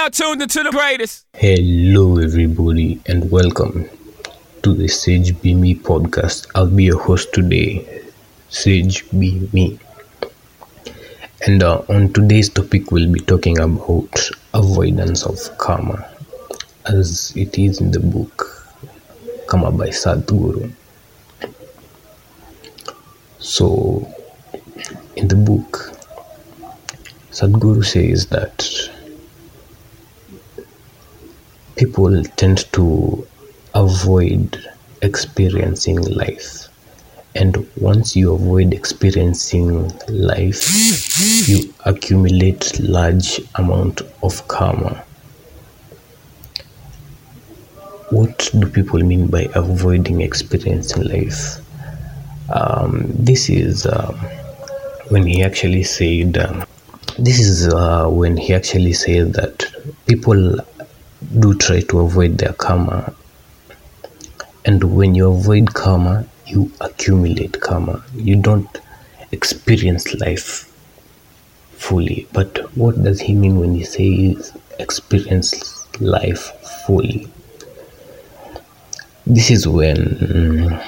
now tuned into the greatest. Hello, everybody, and welcome to the Sage Be Me podcast. I'll be your host today, Sage Be Me. And uh, on today's topic, we'll be talking about avoidance of karma, as it is in the book Karma by Sadhguru. So, in the book, Sadhguru says that people tend to avoid experiencing life. And once you avoid experiencing life you accumulate large amount of karma. What do people mean by avoiding experiencing life? Um, this is um, when he actually said um, this is uh, when he actually said that people do try to avoid their karma. And when you avoid karma you accumulate karma. You don't experience life fully. But what does he mean when he says experience life fully? This is when mm,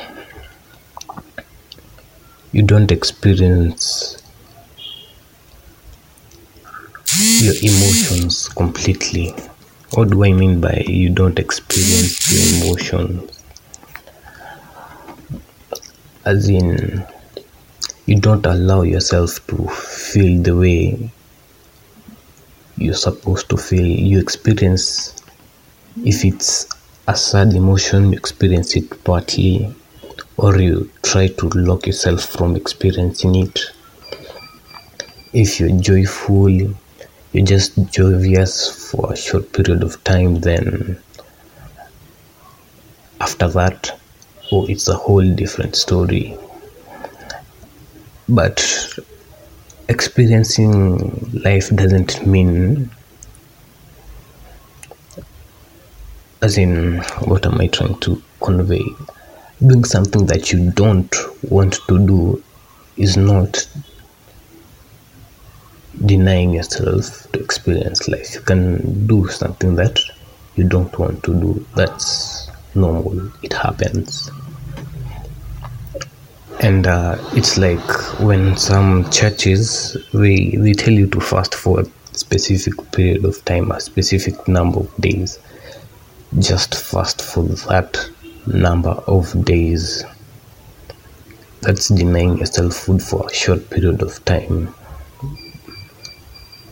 you don't experience your emotions completely what do i mean by you don't experience your emotions? As in you don't allow yourself to feel the way you're supposed to feel. You experience if it's a sad emotion you experience it partly or you try to lock yourself from experiencing it. If you're joyful you're just joyous for a short period of time then after that oh it's a whole different story. But experiencing life doesn't mean as in what am i trying to convey? Doing something that you don't want to do is not denying yourself to experience life you can do something that you don't want to do. That's normal. It happens. And uh, it's like when some churches they they tell you to fast for a specific period of time a specific number of days. Just fast for that number of days. That's denying yourself food for a short period of time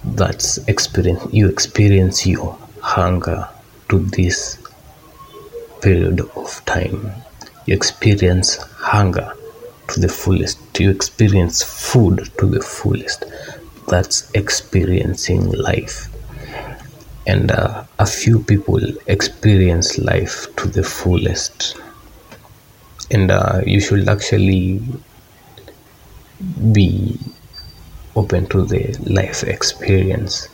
that's experience you experience your hunger to this period of time. You experience hunger to the fullest. You experience food to the fullest. That's experiencing life. And uh, a few people experience life to the fullest. And uh, you should actually be open to the life experience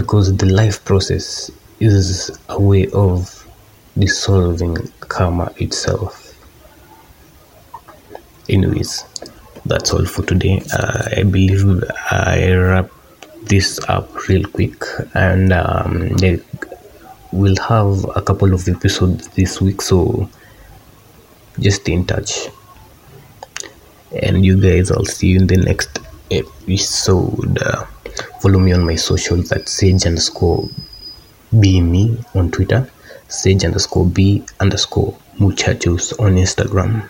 because the life process is a way of dissolving karma itself. Anyways that's all for today. Uh, i believe i wrap this up real quick and um, will have a couple of episodes this week so just stay in touch. And you guys i'll see you in the next episode uh, follow me on my socials at sage underscore be me on twitter sage underscore b underscore muchachos on instagram